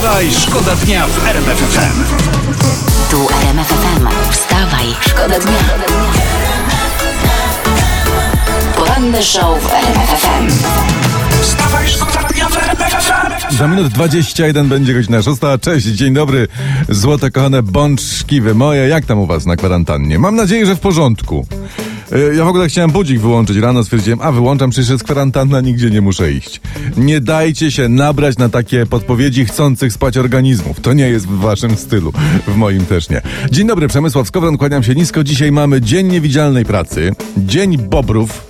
Wstawaj, szkoda dnia w RMF FM. Tu RMF FM. Wstawaj, szkoda dnia. Poranny show w RMF FM. Wstawaj, szkoda dnia w RMF FM. Za minut 21 będzie godzina 6. Cześć, dzień dobry. Złote kochane bączki wy moje. Jak tam u was na kwarantannie? Mam nadzieję, że w porządku. E, Ja w ogóle chciałem budzik wyłączyć rano, stwierdziłem, a wyłączam, przecież jest kwarantanna, nigdzie nie muszę iść. Nie dajcie się nabrać na takie podpowiedzi chcących spać organizmów. To nie jest w waszym stylu, w moim też nie. Dzień dobry, Przemysław Skowron, kłaniam się nisko. Dzisiaj mamy Dzień Niewidzialnej Pracy, Dzień Bobrów,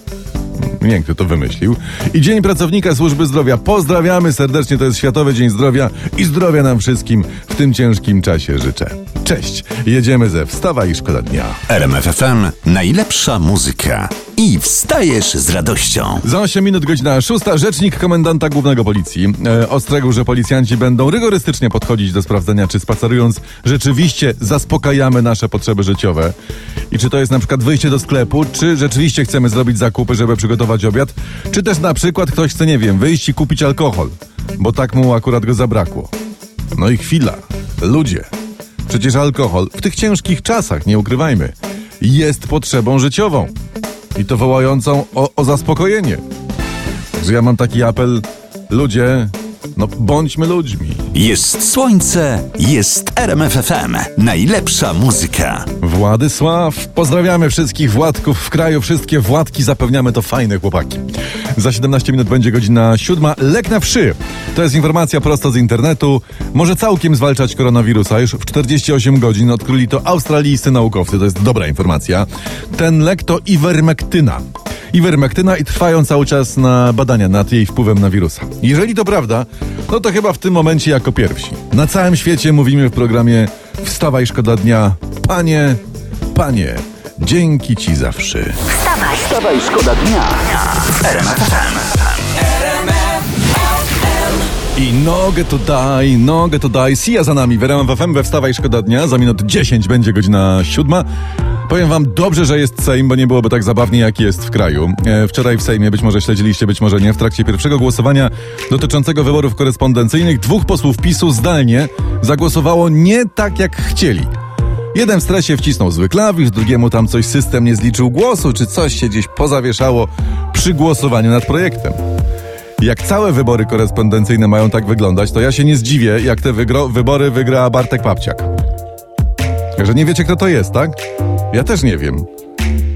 nie kto to wymyślił. I Dzień Pracownika Służby Zdrowia. Pozdrawiamy serdecznie, to jest Światowy Dzień Zdrowia i zdrowia nam wszystkim w tym ciężkim czasie życzę. Cześć, jedziemy ze Wstawa i Szkoda Dnia. RMF FM. Najlepsza muzyka. I wstajesz z radością. Za 8 minut godzina 6. Rzecznik komendanta głównego policji e, ostrzegł, że policjanci będą rygorystycznie podchodzić do sprawdzenia, czy spacerując rzeczywiście zaspokajamy nasze potrzeby życiowe. I czy to jest na przykład wyjście do sklepu, czy rzeczywiście chcemy zrobić zakupy, żeby przygotować obiad, czy też na przykład ktoś chce, nie wiem, wyjść i kupić alkohol, bo tak mu akurat go zabrakło. No i chwila. Ludzie. Przecież alkohol w tych ciężkich czasach, nie ukrywajmy, jest potrzebą życiową. I to wołającą o, o zaspokojenie. Także ja mam taki apel, ludzie, no bądźmy ludźmi. Jest słońce, jest RMF FM. Najlepsza muzyka. Władysław, pozdrawiamy wszystkich Władków w kraju, wszystkie Władki, zapewniamy to fajne chłopaki. Za 17 minut będzie godzina siódma. Lek na wszy. To jest informacja prosto z internetu. Może całkiem zwalczać koronawirusa. Już w 48 godzin odkryli to australijscy naukowcy. To jest dobra informacja. Ten lek to iwermektyna. Iwermektyna i trwają cały czas na badania nad jej wpływem na wirusa. Jeżeli to prawda, no to chyba w tym momencie jako pierwsi. Na całym świecie mówimy w programie Wstawaj szkoda dnia. Panie, panie, dzięki ci zawsze. Wstawaj, Wstawaj, szkoda dnia FM. I nogę to daj, nogę to daj. Sia za nami, w FM we Wstawaj Szkoda Dnia. Za minut 10 będzie godzina siódma. Powiem wam dobrze, że jest Sejm, bo nie byłoby tak zabawnie, jak jest w kraju. E, wczoraj w Sejmie, być może śledziliście, być może nie, w trakcie pierwszego głosowania dotyczącego wyborów korespondencyjnych dwóch posłów PiSu zdalnie zagłosowało nie tak, jak chcieli. Jeden w stresie wcisnął zły klawisz, drugiemu tam coś system nie zliczył głosu, czy coś się gdzieś pozawieszało przy głosowaniu nad projektem. Jak całe wybory korespondencyjne mają tak wyglądać, to ja się nie zdziwię, jak te wygro- wybory wygra Bartek Papciak. Że nie wiecie, kto to jest, tak? Ja też nie wiem.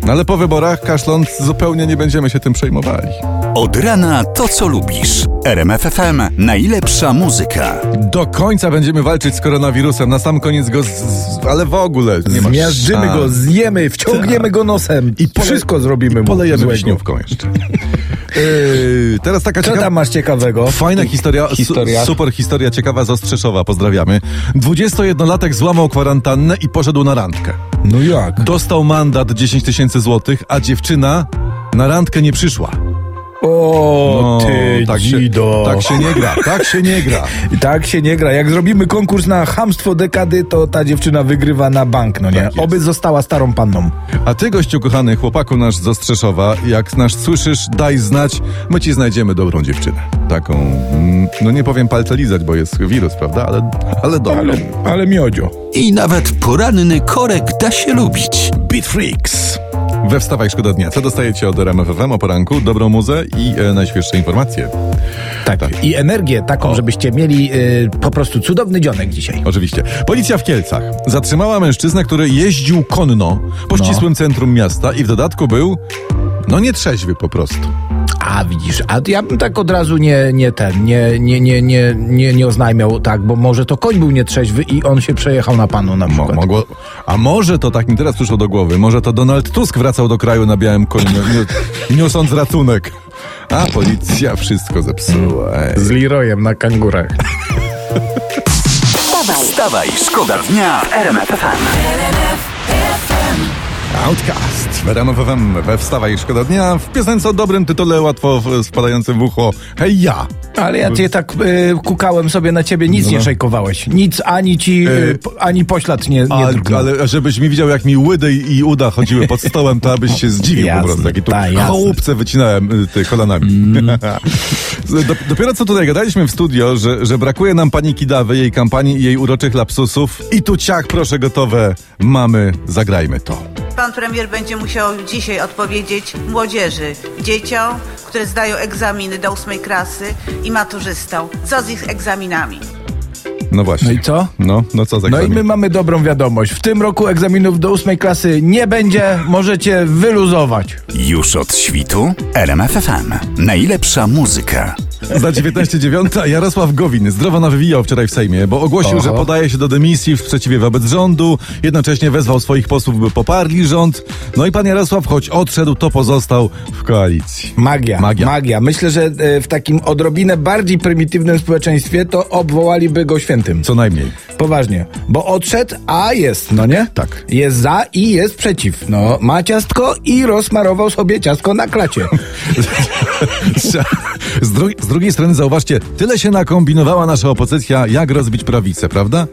No ale po wyborach, kaszląc, zupełnie nie będziemy się tym przejmowali. Od rana to, co lubisz. RMF FM. Najlepsza muzyka. Do końca będziemy walczyć z koronawirusem, na sam koniec go, z, z, ale w ogóle nie ma Zmiażdżymy szans. go, zjemy, wciągniemy go nosem i pole- wszystko zrobimy I mu polejemy złego. jeszcze. Yy, teraz taka Co ciekawa... tam masz ciekawego? Fajna historia, Historia. Su, super historia ciekawa z Ostrzeszowa, pozdrawiamy. 21-latek złamał kwarantannę i poszedł na randkę. No jak? Dostał mandat 10 tysięcy złotych, a dziewczyna na randkę nie przyszła. O, No, ty tak się, tak się nie gra, tak się nie gra. I tak się nie gra. Jak zrobimy konkurs na hamstwo dekady, to ta dziewczyna wygrywa na bank, no nie? Tak. Oby została starą panną. A ty, gościu kochany, chłopaku nasz z Ostrzeszowa, jak nas słyszysz, daj znać, my ci znajdziemy dobrą dziewczynę. Taką, mm, no nie powiem palce lizać, bo jest wirus, prawda, ale, ale dobrą. Ale, ale miodzio. I nawet poranny korek da się lubić. Beat Freaks. We Wstawaj Szkoda Dnia. Co dostajecie od RMF FM o poranku? Dobrą muzę i e, najświeższe informacje. Tak. I energię taką, O. żebyście mieli y, po prostu cudowny dzionek dzisiaj. Oczywiście. Policja w Kielcach zatrzymała mężczyznę, który jeździł konno po ścisłym centrum miasta i w dodatku był, no nietrzeźwy po prostu. A widzisz, a ja bym tak od razu nie, nie ten, nie, nie, nie, nie, nie, nie oznajmiał tak, bo może to koń był nietrzeźwy i on się przejechał na panu na Mo, przykład. mogło, a może to tak mi teraz przyszło do głowy, może to Donald Tusk wracał do kraju na białym koniu, niu- niosąc ratunek. A policja wszystko zepsuła. Ej. Z Leroyem na kangurach. wstawaj, Wstawaj, szkoda dnia w RMF FM. Outcast w RMF FM we Wstawaj Szkoda Dnia w piosence o dobrym tytule łatwo wpadającym w ucho Hej ja! Ale ja cię tak y, kukałem sobie na ciebie, nic No. nie szejkowałeś. Nic ani ci, y, po- ani poślad nie, nie A, ale żebyś mi widział, jak mi łydy i uda chodziły pod stołem, to abyś się zdziwił Jasne, po prostu. Jakie tu jasne. chałupce wycinałem y, ty, kolanami. Dop- Dopiero co tutaj gadaliśmy w studio, że, że brakuje nam pani Kidawy, jej kampanii i jej uroczych lapsusów. I tu ciach, proszę, gotowe. Mamy, zagrajmy to. Pan premier będzie musiał dzisiaj odpowiedzieć młodzieży, dzieciom, które zdają egzaminy do ósmej klasy i maturzystom. Co z ich egzaminami? No właśnie. No i co? No, no co za No i my mamy dobrą wiadomość. W tym roku egzaminów do ósmej klasy nie będzie, możecie wyluzować. Już od świtu RMFFM. Najlepsza muzyka. Za 19.09 Jarosław Gowin zdrowo nawywijał wczoraj w Sejmie, bo ogłosił, Oho. że podaje się do dymisji w sprzeciwie wobec rządu, jednocześnie wezwał swoich posłów, by poparli rząd. No i pan Jarosław, choć odszedł, to pozostał w koalicji. Magia, Magia. magia. Myślę, że e, w takim odrobinę bardziej prymitywnym społeczeństwie to obwołaliby go świętym. Co najmniej. Poważnie. Bo odszedł, a jest, no nie? Tak. Jest za i jest przeciw. No, ma ciastko i rozmarował sobie ciastko na klacie. Z, dru z drugiej strony zauważcie, tyle się nakombinowała nasza opozycja, jak rozbić prawicę, prawda?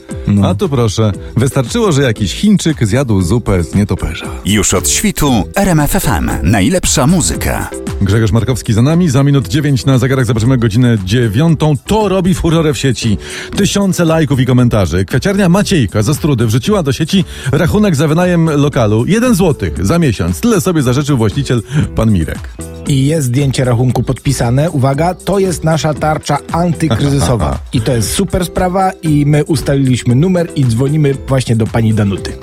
A tu proszę, wystarczyło, że jakiś Chińczyk zjadł zupę z nietoperza. Już od świtu RMFFM. Najlepsza muzyka. Grzegorz Markowski za nami, za minut 9 na zegarach zobaczymy godzinę 9. To robi furorę w sieci. Tysiące lajków i komentarzy. Kwiaciarnia Maciejka ze Strudy wrzuciła do sieci rachunek za wynajem lokalu 1 złotych za miesiąc. Tyle sobie zażyczył właściciel pan Mirek. I jest zdjęcie rachunku podpisane. Uwaga, to jest nasza tarcza antykryzysowa. I to jest super sprawa i my ustaliliśmy numer i dzwonimy właśnie do pani Danuty.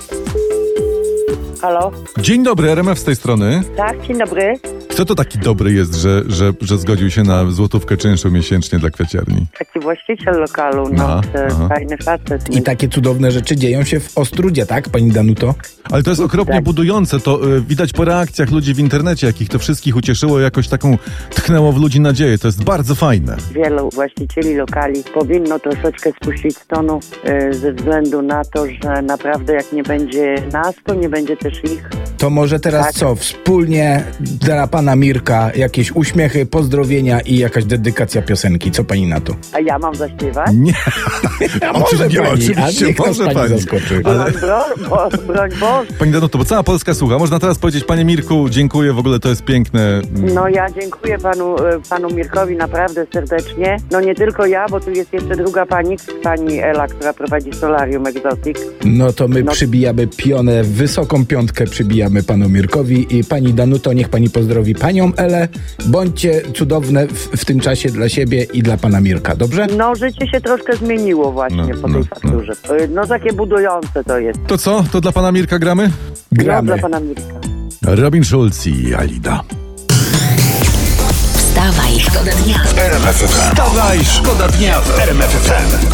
Halo? Dzień dobry, RMF z tej strony. Tak, dzień dobry. Kto to taki dobry jest, że, że, że zgodził się na złotówkę czynszu miesięcznie dla kwiaciarni? Taki właściciel lokalu, no, Aha, to aha. fajny facet. I takie cudowne rzeczy dzieją się w Ostrudzie, tak, pani Danuto? Ale to jest okropnie Tak. budujące. To y, widać po reakcjach ludzi w internecie, jakich to wszystkich ucieszyło, jakoś taką tchnęło w ludzi nadzieję. To jest bardzo fajne. Wielu właścicieli lokali powinno troszeczkę spuścić z tonu y, ze względu na to, że naprawdę jak nie będzie nas, to nie będzie też ich. To może teraz Tak. co? Wspólnie dla pana Mirka jakieś uśmiechy, pozdrowienia i jakaś dedykacja piosenki. Co pani na to? A ja mam zaśpiewać? Nie, może Oczywiście, pani, oczywiście, a może pani pani. zaskoczy. Ale Broń, bo, broń Boże. pani Danuto, bo cała Polska słucha. Można teraz powiedzieć, panie Mirku, dziękuję, w ogóle to jest piękne. No ja dziękuję panu, y, panu Mirkowi naprawdę serdecznie. No nie tylko ja, bo tu jest jeszcze druga pani, pani Ela, która prowadzi Solarium Exotic. No to my No. przybijamy pionę, wysoką piątkę przybijamy panu Mirkowi i pani Danuto, niech pani pozdrowi panią Elę. Bądźcie cudowne w, w tym czasie dla siebie i dla pana Mirka, dobrze? No życie się troszkę zmieniło właśnie No, po no, tej no. fakturze. Y, No takie budujące to jest. To co? To dla pana Mirka gramy? No, Gramy. dla pana Mirka. Robin Schulz i Alida. Wstawaj, szkoda dnia. Wstawaj, szkoda dnia w RMFFM.